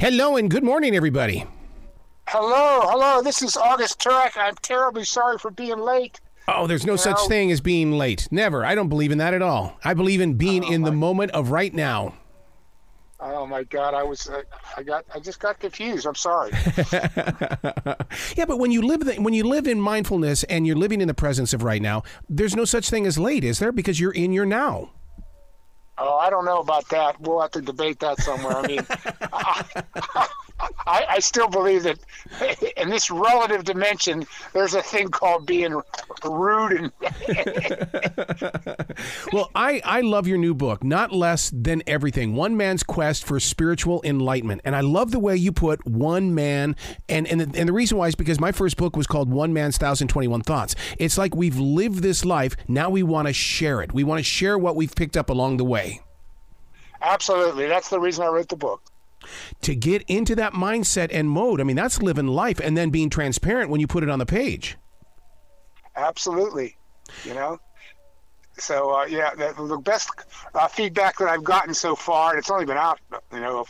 Hello and good morning, everybody. Hello, hello. This is August Turak. I'm terribly sorry for being late. Oh, there's no You such know- thing as being late. Never. I don't believe in that at all. I believe in being Oh, in the moment of right now. Oh my God, I was, uh, I got, I just got confused. I'm sorry. Yeah, but when you live the, when you live in mindfulness and you're living in the presence of right now, there's no such thing as late, is there? Because you're in your now. Oh, I don't know about that. We'll have to debate that somewhere. I mean, I, I still believe that in this relative dimension, there's a thing called being rude and Well, I, I love your new book, Not Less Than Everything One Man's Quest for Spiritual Enlightenment. And I love the way you put one man, and, and, the, and the reason why is because my first book was called One Man's 1021 Thoughts. It's like we've lived this life, now we want to share it. We want to share what we've picked up along the way. absolutely. That's the reason I wrote the book. To get into that mindset and mode, I mean, that's living life and then being transparent when you put it on the page. Absolutely. You know. So uh, yeah, the, the best uh, feedback that I've gotten so far, and it's only been out, you know,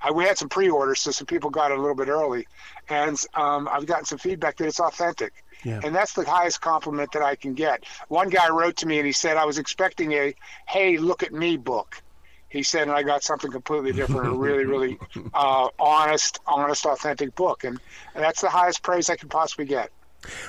I, we had some pre-orders, so some people got it a little bit early, and um, I've gotten some feedback that it's authentic. Yeah. And that's the highest compliment that I can get. One guy wrote to me and he said, I was expecting a, hey, look at me book. He said, and I got something completely different, a really, really uh, honest, honest, authentic book. And, and that's the highest praise I could possibly get.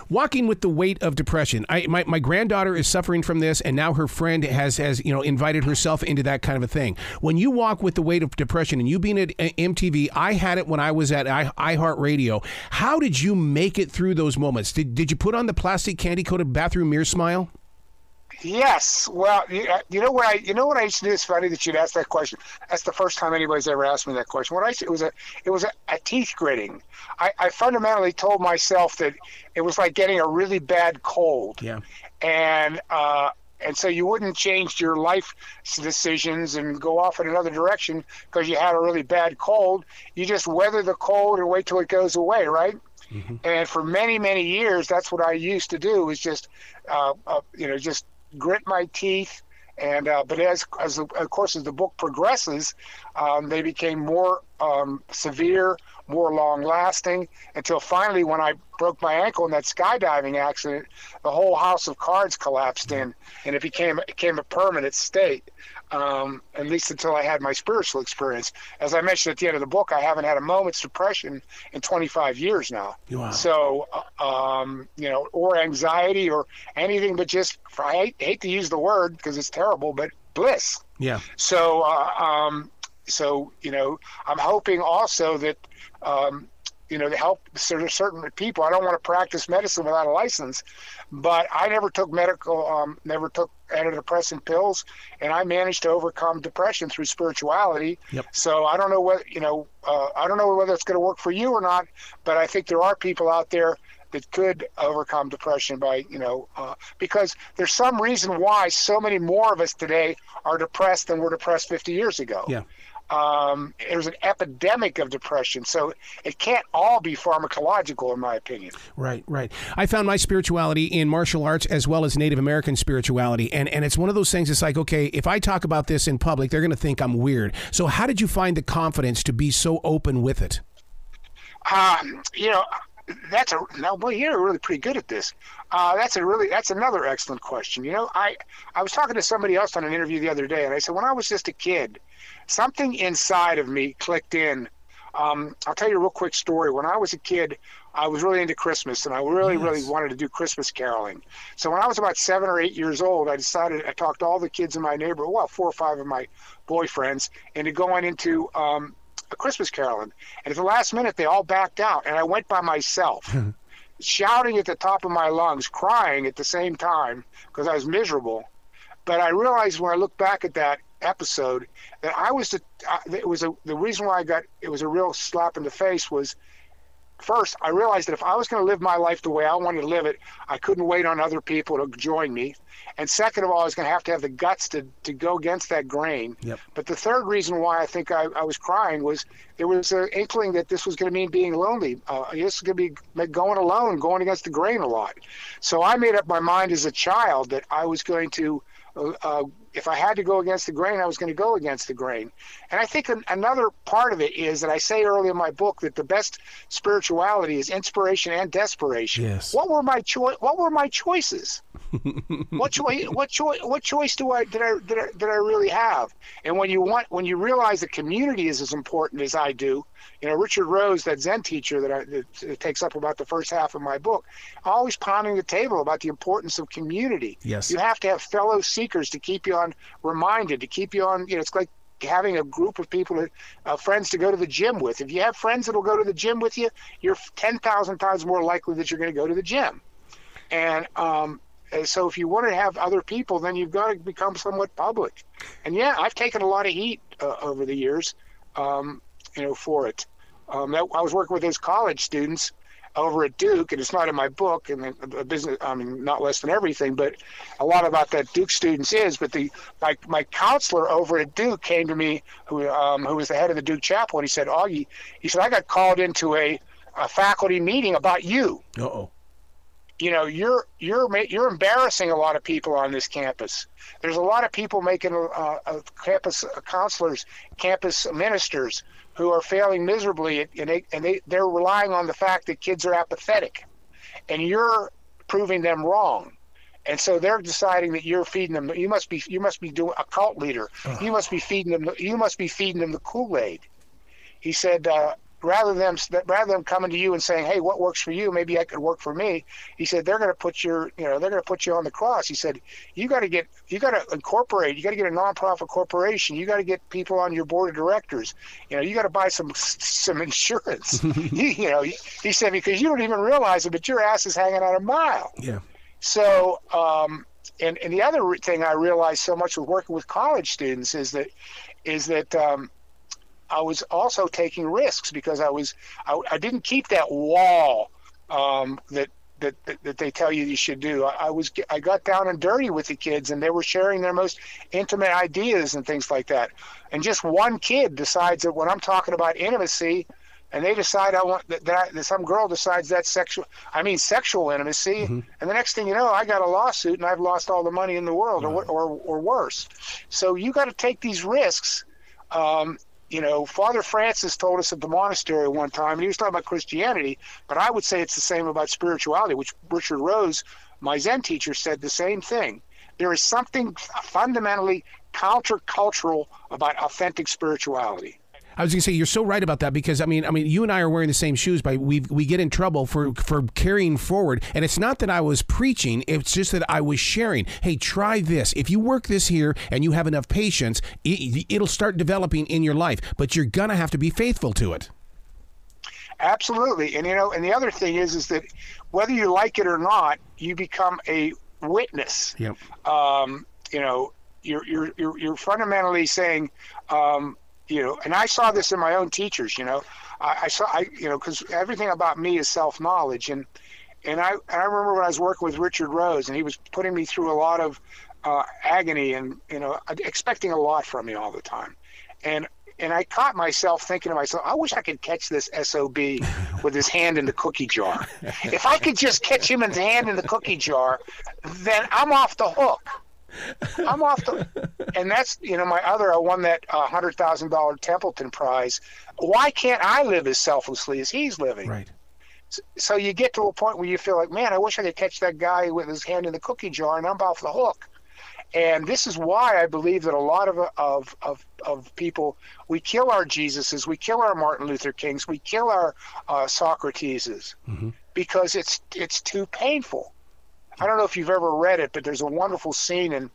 walking with the weight of depression. I my, my granddaughter is suffering from this, and now her friend has has you know invited herself into that kind of a thing. When you walk with the weight of depression, and you being at uh, MTV, I had it when I was at I, iHeartRadio. How did you make it through those moments? Did did you put on the plastic candy coated bathroom mirror smile? Yes. Well, you, uh, you know what I you know what I used to do. It's funny that you'd ask that question. That's the first time anybody's ever asked me that question. What I it was a it was a, a teeth gritting. I, I fundamentally told myself that it was like getting a really bad cold, Yeah. and uh, and so you wouldn't change your life decisions and go off in another direction because you had a really bad cold. You just weather the cold and wait till it goes away, right? And for many, many years, that's what I used to do was just, uh, uh, you know, just grit my teeth. And uh, but as, as of course as the book progresses, um, they became more um, severe, more long lasting, until finally when I broke my ankle in that skydiving accident, the whole house of cards collapsed in, and it became it became a permanent state. Um, at least until I had my spiritual experience. As I mentioned at the end of the book, I haven't had a moment's depression in 25 years now. Wow. So, uh, um, you know, or anxiety or anything but just, I hate, hate to use the word because it's terrible, but bliss. Yeah. So, uh, um, so you know, I'm hoping also that, um, you know, to help certain certain people. I don't want to practice medicine without a license, but I never took medical, um, never took antidepressant pills, and I managed to overcome depression through spirituality. Yep. So I don't know what you know. Uh, I don't know whether it's going to work for you or not, but I think there are people out there that could overcome depression by you know uh, because there's some reason why so many more of us today are depressed than were depressed 50 years ago Yeah. Um, there's an epidemic of depression so it can't all be pharmacological in my opinion Right, right. I found my spirituality in martial arts as well as Native American spirituality. And and it's one of those things it's like, okay, if I talk about this in public, they're going to think I'm weird. So how did you find the confidence to be so open with it? um, you know that's a now boy you're really pretty good at this. Uh, that's a really that's another excellent question. You know i i was talking to somebody else on an interview the other day and i said when i was just a kid something inside of me clicked in. Um, i'll tell you a real quick story. When i was a kid i was really into christmas and i really really wanted to do christmas caroling. So when i was about seven or eight years old i decided i talked to all the kids in my neighborhood well four or five of my boyfriends into going into um, a Christmas caroling. And at the last minute, they all backed out, and I went by myself, shouting at the top of my lungs, crying at the same time because I was miserable. But I realized when I look back at that episode that I was the uh, it was a, the reason why I got it was a real slap in the face was first I realized that if I was going to live my life the way I wanted to live it, I couldn't wait on other people to join me. And second of all, I was going to have to have the guts to, to go against that grain. Yep. But the third reason why I think I, I was crying was there was an inkling that this was going to mean being lonely. Uh, this is going to be going alone, going against the grain a lot. So I made up my mind as a child that I was going to uh, uh, if I had to go against the grain, I was going to go against the grain. And I think an, another part of it is that I say early in my book that the best spirituality is inspiration and desperation. Yes. What were my choice? What were my choices? What choice? What choice? What choice do I did I did I did I really have? And when you want when you realize the community is as important as I do, you know, Richard Rose, that Zen teacher that, I, that takes up about the first half of my book, always pounding the table about the importance of community. Yes. You have to have fellow seekers to keep you on reminded, to keep you on, you know, it's like having a group of people, uh, friends to go to the gym with. If you have friends that will go to the gym with you, you're 10,000 times more likely that you're going to go to the gym. And, um, so if you want to have other people, then you've got to become somewhat public. And yeah, I've taken a lot of heat uh, over the years. Um, you know, for it. Um, I was working with those college students over at Duke, and it's not in my book, and the business, I mean, not less than everything, but a lot about that Duke students is. But the my my counselor over at Duke came to me, who um, who was the head of the Duke chapel, and he said, "Augie," he said, "I got called into a, a faculty meeting about you." Uh oh. You know, you're you're you're embarrassing a lot of people on this campus. There's a lot of people making uh, uh, campus counselors, campus ministers who are failing miserably, and they and they they're relying on the fact that kids are apathetic, and you're proving them wrong, and so they're deciding that you're feeding them. You must be you must be doing a cult leader. You must be feeding them. You must be feeding them the Kool Aid. He said, uh, rather than rather than coming to you and saying, "Hey, what works for you? Maybe I could work for me." He said, "They're going to put your, you know, they're going to put you on the cross." He said, "You got to get, you got to incorporate. You got to get a nonprofit corporation. You got to get people on your board of directors. You know, you got to buy some some insurance. you, you know," he said, "because you don't even realize it, but your ass is hanging out a mile." Yeah. So, um, and and the other thing I realized so much with working with college students is that is that um, I was also taking risks because I was I, I didn't keep that wall um, that, that, that they tell you you should do. I, I, was I got down and dirty with the kids, and they were sharing their most intimate ideas and things like that. And just one kid decides that when I'm talking about intimacy, and they decide I want that, that, that some girl decides that sexual. I mean sexual intimacy, mm-hmm. and the next thing you know, I got a lawsuit and I've lost all the money in the world, or or, or worse. So you got to take these risks. Um, you know, Father Francis told us at the monastery one time, and he was talking about Christianity, but I would say it's the same about spirituality, which Richard Rose, my Zen teacher, said the same thing. There is something fundamentally countercultural about authentic spirituality. I was going to say you're so right about that because I mean, I mean, you and I are wearing the same shoes, but we we get in trouble for for carrying forward. And it's not that I was preaching; it's just that I was sharing. Hey, try this. If you work this here and you have enough patience, it, it'll start developing in your life. But you're gonna have to be faithful to it. Absolutely, and you know, and the other thing is, is that whether you like it or not, you become a witness. Yep. Um, you know, you're you're you're, you're fundamentally saying. Um, you know, and I saw this in my own teachers. You know, I, I saw, I you know, because everything about me is self knowledge, and and I I remember when I was working with Richard Rose, and he was putting me through a lot of uh, agony, and you know, expecting a lot from me all the time, and and I caught myself thinking to myself, I wish I could catch this SOB with his hand in the cookie jar. if I could just catch him in his hand in the cookie jar, then I'm off the hook. I'm off the, and that's you know my other. I won that uh, hundred thousand dollar Templeton Prize. Why can't I live as selflessly as he's living? Right. So, so you get to a point where you feel like, man, I wish I could catch that guy with his hand in the cookie jar, and I'm off the hook. And this is why I believe that a lot of of of, of people we kill our Jesuses, we kill our Martin Luther Kings, we kill our uh, Socrateses mm-hmm. because it's it's too painful. I don't know if you've ever read it, but there's a wonderful scene in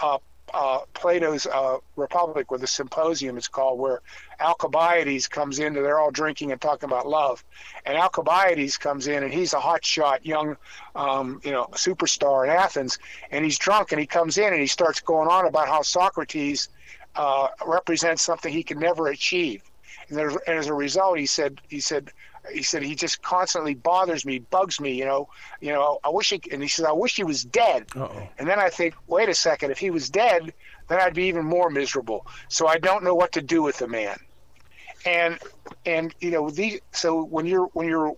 uh, uh, Plato's uh, Republic, where the symposium is called, where Alcibiades comes in, and they're all drinking and talking about love. And Alcibiades comes in, and he's a hotshot young, um, you know, superstar in Athens, and he's drunk, and he comes in, and he starts going on about how Socrates uh, represents something he can never achieve. And, there, and as a result, he said, he said, he said he just constantly bothers me, bugs me. You know, you know. I wish he and he says I wish he was dead. Uh-oh. And then I think, wait a second, if he was dead, then I'd be even more miserable. So I don't know what to do with the man. And and you know the so when you're when you're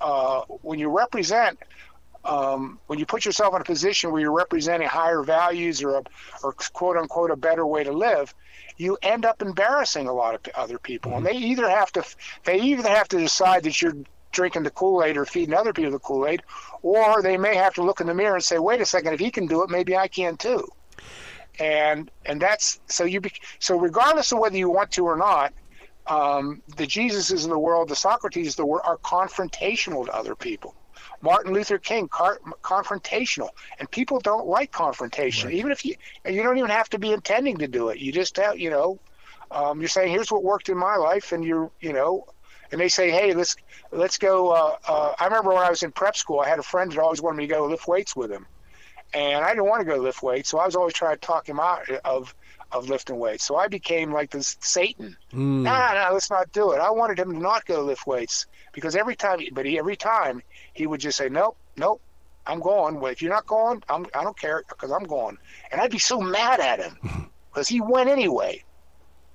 uh, when you represent um, when you put yourself in a position where you're representing higher values or a, or quote unquote a better way to live, you end up embarrassing a lot of other people, mm-hmm. and they either have to they either have to decide that you're drinking the Kool-Aid or feeding other people the Kool-Aid, or they may have to look in the mirror and say, "Wait a second, if he can do it, maybe I can too." And and that's so you be, so regardless of whether you want to or not, um, the Jesuses in the world, the Socrates of the world, are confrontational to other people. Martin Luther King, car- confrontational, and people don't like confrontation. Right. Even if you you don't even have to be intending to do it. You just have you know, um, you're saying here's what worked in my life, and you're you know, and they say hey let's let's go. Uh, uh, I remember when I was in prep school, I had a friend that always wanted me to go lift weights with him, and I didn't want to go lift weights, so I was always trying to talk him out of of lifting weights. So I became like this Satan. Mm. Nah, nah, let's not do it. I wanted him to not go lift weights because every time, but he every time he would just say, nope, nope, I'm going. Well, if you're not going, I'm, I don't care because I'm going. And I'd be so mad at him because he went anyway.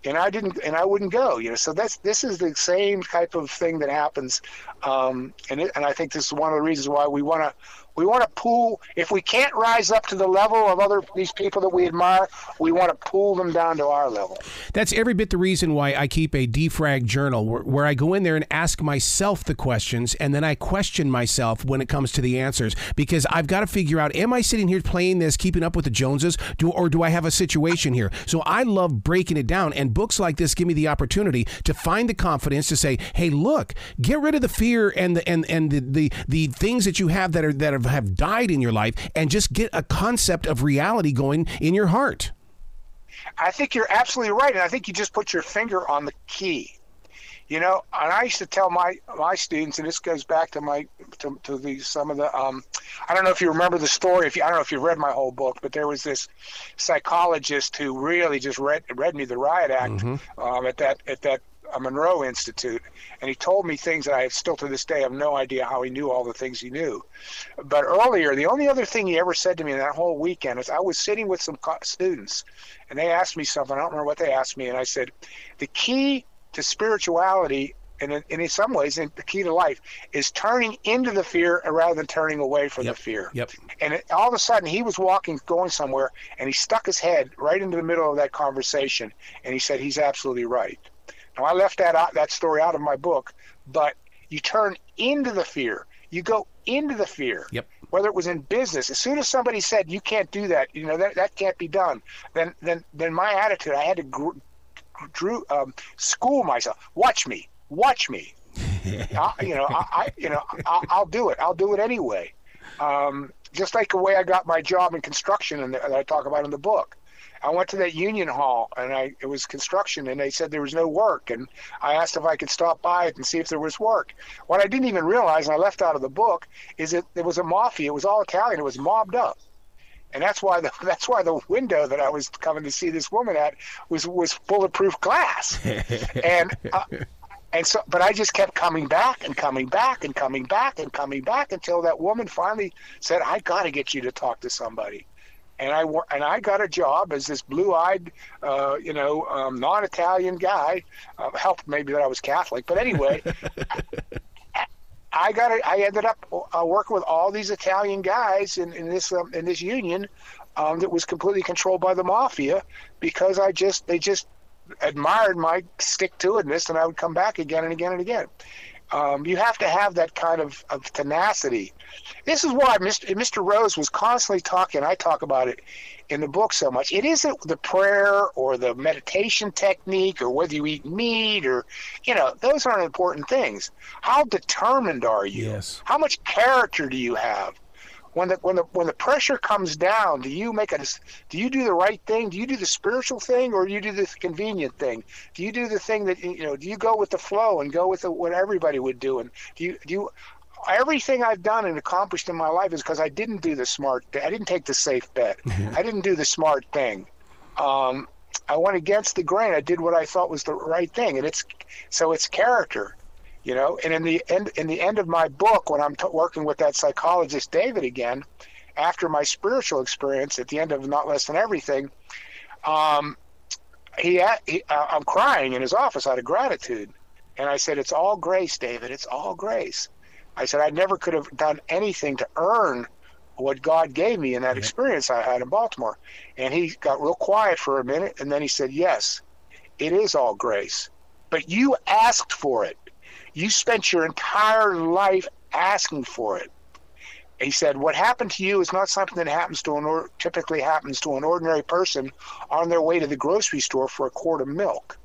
And I didn't, and I wouldn't go, you know. So that's this is the same type of thing that happens, um, and it, and I think this is one of the reasons why we want to we want to pull. If we can't rise up to the level of other these people that we admire, we want to pull them down to our level. That's every bit the reason why I keep a defrag journal where, where I go in there and ask myself the questions, and then I question myself when it comes to the answers because I've got to figure out: Am I sitting here playing this, keeping up with the Joneses, do, or do I have a situation here? So I love breaking it down, and books like this give me the opportunity to find the confidence to say, "Hey, look, get rid of the fear and the and and the the, the things that you have that are that have have died in your life and just get a concept of reality going in your heart. I think you're absolutely right. And I think you just put your finger on the key. You know, and I used to tell my my students, and this goes back to my to, to the some of the um, I don't know if you remember the story. If you, I don't know if you read my whole book, but there was this psychologist who really just read read me the riot act mm-hmm. um, at that at that a Monroe Institute, and he told me things that I still to this day have no idea how he knew all the things he knew. But earlier, the only other thing he ever said to me that whole weekend is I was sitting with some students, and they asked me something. I don't remember what they asked me, and I said, the key to spirituality and in, in some ways, the key to life is turning into the fear rather than turning away from yep. the fear. Yep. And it, all of a sudden, he was walking, going somewhere, and he stuck his head right into the middle of that conversation, and he said, "He's absolutely right." Now, I left that out, that story out of my book, but you turn into the fear. You go into the fear. Yep. Whether it was in business, as soon as somebody said you can't do that, you know that that can't be done, then then then my attitude, I had to gr- drew, um, school myself. Watch me, watch me. I, you know, I, I you know I, will do it. I'll do it anyway. Um, just like the way I got my job in construction, and that I talk about in the book. I went to that union hall and I it was construction and they said there was no work and I asked if I could stop by it and see if there was work. What I didn't even realize and I left out of the book is that there was a mafia. It was all Italian. It was mobbed up. And that's why the that's why the window that I was coming to see this woman at was was bulletproof glass. and uh, and so but I just kept coming back and coming back and coming back and coming back until that woman finally said, "I got to get you to talk to somebody." And I and I got a job as this blue-eyed, uh, you know, um, non-Italian guy. Uh, helped maybe that I was Catholic, but anyway, I got. A, I ended up uh, working with all these Italian guys in, in this um, in this union um, that was completely controlled by the mafia because I just they just admired my stick-to-itness, and I would come back again and again and again. Um, you have to have that kind of, of tenacity. This is why Mr. Mr. Rose was constantly talking. I talk about it in the book so much. It isn't the prayer or the meditation technique or whether you eat meat or, you know, those aren't important things. How determined are you? Yes. How much character do you have? When the when the when the pressure comes down, do you make a do you do the right thing? Do you do the spiritual thing, or do you do the convenient thing? Do you do the thing that you know? Do you go with the flow and go with the, what everybody would do? And do you do you, everything I've done and accomplished in my life is because I didn't do the smart. I didn't take the safe bet. Mm-hmm. I didn't do the smart thing. Um, I went against the grain. I did what I thought was the right thing, and it's so it's character you know and in the end in the end of my book when i'm t- working with that psychologist david again after my spiritual experience at the end of not less than everything um, he, he uh, i'm crying in his office out of gratitude and i said it's all grace david it's all grace I said I never could have done anything to earn what God gave me in that experience I had in Baltimore. And he got real quiet for a minute, and then he said, Yes, it is all grace. But you asked for it. You spent your entire life asking for it. He said, "What happened to you is not something that happens to an or- typically happens to an ordinary person on their way to the grocery store for a quart of milk."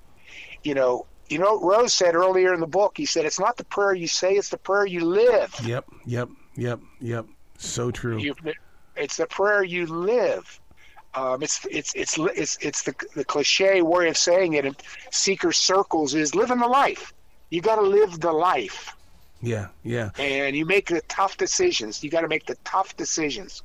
You know, you know. Rose said earlier in the book. He said, "It's not the prayer you say; it's the prayer you live." Yep, yep, yep, yep. So true. You, it's the prayer you live. Um, it's it's it's it's it's the the cliche way of saying it in seeker circles is living the life. You got to live the life. Yeah, yeah. And you make the tough decisions. You got to make the tough decisions.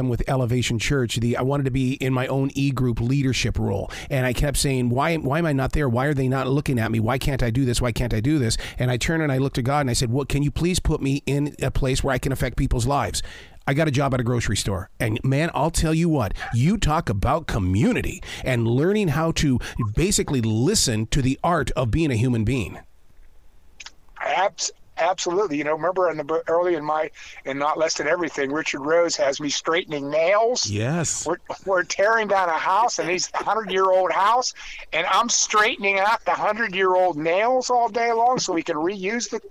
I'm with Elevation Church, the I wanted to be in my own e group leadership role, and I kept saying, "Why? Why am I not there? Why are they not looking at me? Why can't I do this? Why can't I do this?" And I turned and I looked to God and I said, "What? Can you please put me in a place where I can affect people's lives?" I got a job at a grocery store. And man, I'll tell you what, you talk about community and learning how to basically listen to the art of being a human being. Abs- absolutely. You know, remember in the early in my and not less than everything, Richard Rose has me straightening nails. Yes. We're, we're tearing down a house, and he's a hundred year old house, and I'm straightening out the hundred year old nails all day long so we can reuse the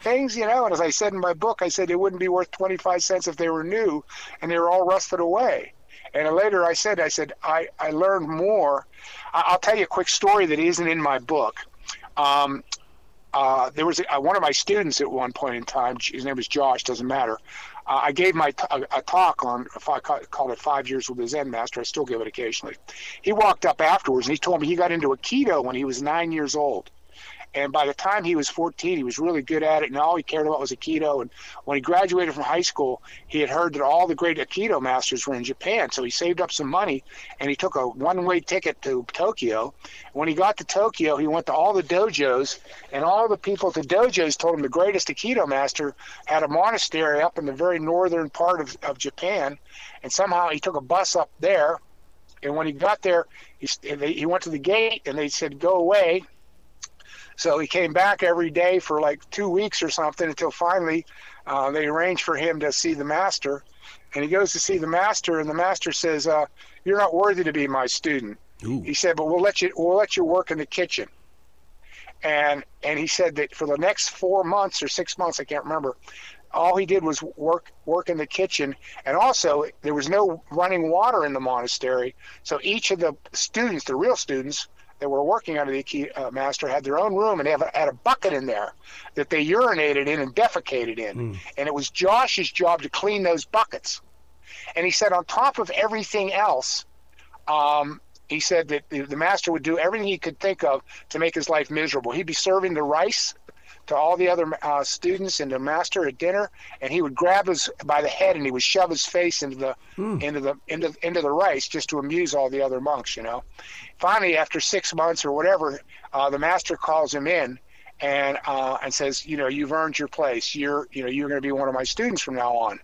things, you know. And as I said in my book, I said it wouldn't be worth 25 cents if they were new and they were all rusted away. And later I said, I said, I, I learned more. I'll tell you a quick story that isn't in my book. Um, uh, there was a, one of my students at one point in time. His name was Josh. Doesn't matter. Uh, I gave my t- a, a, talk on I called it five years with the Zen master. I still give it occasionally. He walked up afterwards and he told me he got into Aikido when he was nine years old. And by the time he was 14, he was really good at it, and all he cared about was Aikido. And when he graduated from high school, he had heard that all the great Aikido masters were in Japan. So he saved up some money, and he took a one-way ticket to Tokyo. When he got to Tokyo, he went to all the dojos, and all the people at the dojos told him the greatest Aikido master had a monastery up in the very northern part of, of Japan. And somehow he took a bus up there, and when he got there, he, he went to the gate, and they said, "Go away." So he came back every day for like two weeks or something until finally uh, they arranged for him to see the master. And he goes to see the master, and the master says, uh, "You're not worthy to be my student." Ooh. He said, "But we'll let you we'll let you work in the kitchen." And and he said that for the next four months or six months, I can't remember, all he did was work work in the kitchen and also there was no running water in the monastery so each of the students the real students that were working under the key, uh, master had their own room and they have a, had a bucket in there that they urinated in and defecated in. Mm. And it was Josh's job to clean those buckets. And he said, on top of everything else, um, he said that the, the master would do everything he could think of to make his life miserable. He'd be serving the rice to all the other uh, students and the master at dinner, and he would grab us by the head and he would shove his face into the mm. into the into into the rice just to amuse all the other monks, you know. Finally, after six months or whatever, uh, the master calls him in and uh, and says, you know, you've earned your place. You're you know you're going to be one of my students from now on.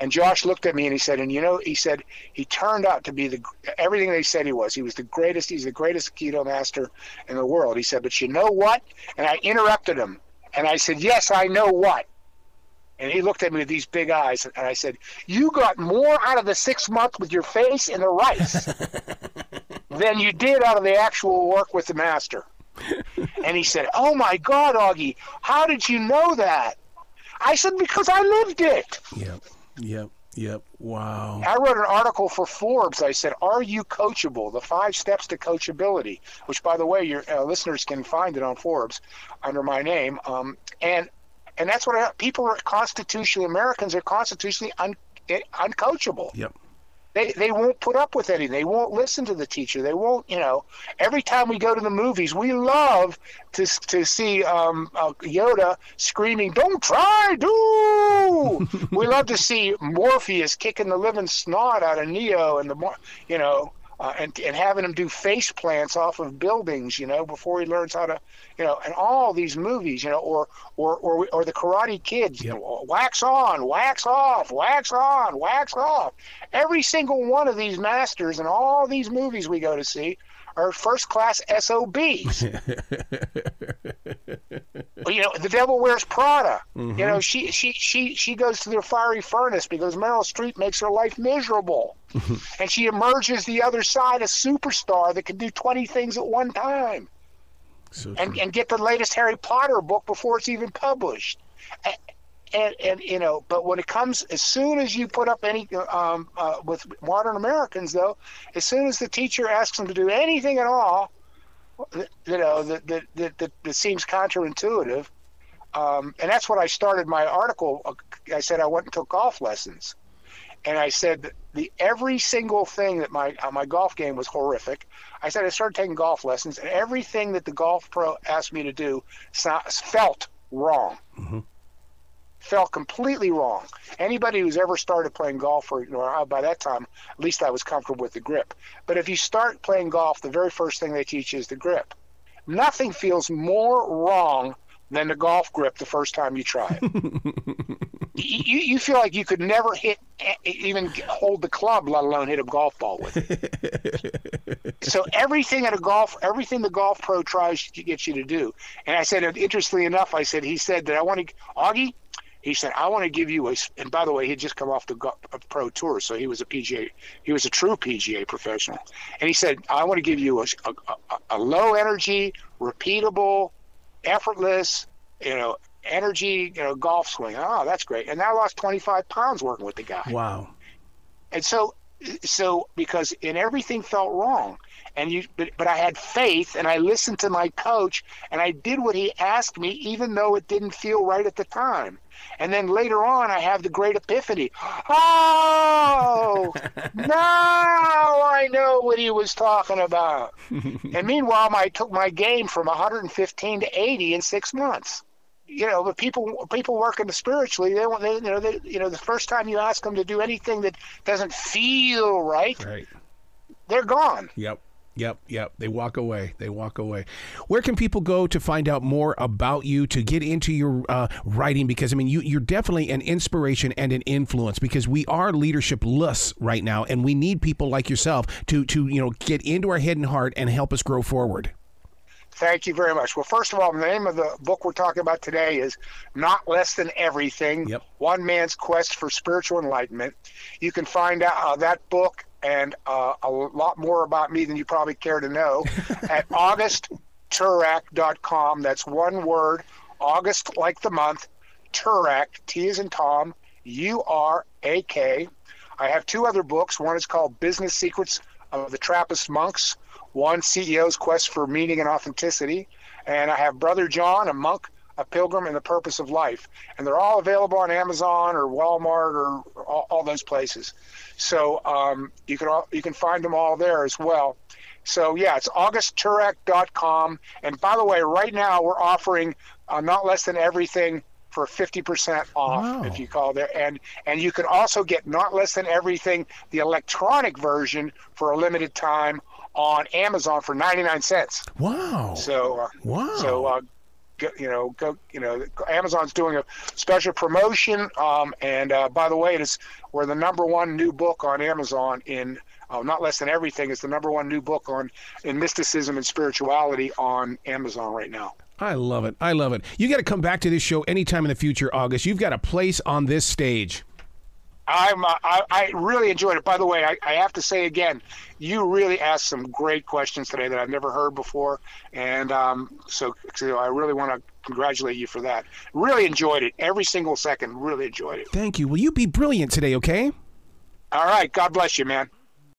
And Josh looked at me and he said, and you know, he said he turned out to be the everything they said he was. He was the greatest. He's the greatest Aikido master in the world. He said, but you know what? And I interrupted him and I said, Yes, I know what. And he looked at me with these big eyes, and I said, You got more out of the six months with your face in the rice than you did out of the actual work with the master. and he said, Oh my God, Augie, how did you know that? I said, Because I lived it. Yep, yep. Yep. Wow. I wrote an article for Forbes. I said, "Are you coachable? The five steps to coachability." Which, by the way, your uh, listeners can find it on Forbes under my name. Um, and and that's what I, people are constitutionally Americans are constitutionally un, eh, uncoachable. Yep. They, they won't put up with anything. They won't listen to the teacher. They won't, you know. Every time we go to the movies, we love to to see um, uh, Yoda screaming, "Don't try, do!" we love to see Morpheus kicking the living snot out of Neo and the, you know, uh, and and having him do face plants off of buildings, you know, before he learns how to, you know, and all these movies, you know, or or or, or the Karate Kids, yep. you know, wax on, wax off, wax on, wax off. Every single one of these masters and all these movies we go to see are first class SOBs. you know, the devil wears Prada. Mm-hmm. You know, she she she she goes to the fiery furnace because Meryl Streep makes her life miserable, and she emerges the other side a superstar that can do twenty things at one time, so and and get the latest Harry Potter book before it's even published. And, and, you know, but when it comes, as soon as you put up any um, uh, with modern Americans, though, as soon as the teacher asks them to do anything at all, you know, that that that, that, that seems counterintuitive. Um, and that's what I started my article. I said I went and took golf lessons, and I said the every single thing that my uh, my golf game was horrific. I said I started taking golf lessons, and everything that the golf pro asked me to do felt wrong. Mm-hmm felt completely wrong. Anybody who's ever started playing golf, or you uh, know, by that time, at least I was comfortable with the grip. But if you start playing golf, the very first thing they teach you is the grip. Nothing feels more wrong than the golf grip the first time you try it. you, you feel like you could never hit, even hold the club, let alone hit a golf ball with it. so everything at a golf, everything the golf pro tries to get you to do. And I said, interestingly enough, I said, he said that I want to, Augie, he said, "I want to give you a." And by the way, he'd just come off the uh, pro tour, so he was a PGA. He was a true PGA professional. And he said, "I want to give you a, a, a low energy, repeatable, effortless, you know, energy, you know, golf swing." Oh, that's great. And I lost 25 pounds working with the guy. Wow. And so, so because in everything felt wrong, and you but, but i had faith and i listened to my coach and i did what he asked me even though it didn't feel right at the time and then later on, I have the great epiphany. Oh, now I know what he was talking about. and meanwhile, I took my game from 115 to 80 in six months. You know, but people people working spiritually, they, want they you know they, you know the first time you ask them to do anything that doesn't feel right, right. they're gone. Yep. Yep, yep. They walk away. They walk away. Where can people go to find out more about you, to get into your uh, writing? Because, I mean, you, you're definitely an inspiration and an influence because we are leadershipless right now, and we need people like yourself to, to you know, get into our head and heart and help us grow forward. Thank you very much. Well, first of all, the name of the book we're talking about today is Not Less Than Everything yep. One Man's Quest for Spiritual Enlightenment. You can find out uh, that book and uh, a lot more about me than you probably care to know at augustturak.com. That's one word, August like the month, Turak, T is in Tom, U R A K. I have two other books. One is called Business Secrets of the Trappist Monks, one CEO's Quest for Meaning and Authenticity. And I have Brother John, a monk a pilgrim and the purpose of life. And they're all available on amazon or walmart or all, all those places. So um, you can all, you can find them all there as well. So yeah it's augustturak.com and by the way right now we're offering uh, not less than everything for 50% off wow. if you call there and and you can also get not less than everything the electronic version for a limited time on Amazon for 99 cents. Wow. So uh, wow. So uh, you know, go, you know, Amazon's doing a special promotion. Um, and uh, by the way, it is we're the number one new book on Amazon in uh, not less than everything. It's the number one new book on in mysticism and spirituality on Amazon right now. I love it. I love it. You got to come back to this show anytime in the future, August. You've got a place on this stage. I'm, uh, I, I really enjoyed it. By the way, I, I have to say again, you really asked some great questions today that I've never heard before, and um, so, so I really want to congratulate you for that. Really enjoyed it, every single second. Really enjoyed it. Thank you. Will you be brilliant today? Okay. All right. God bless you, man.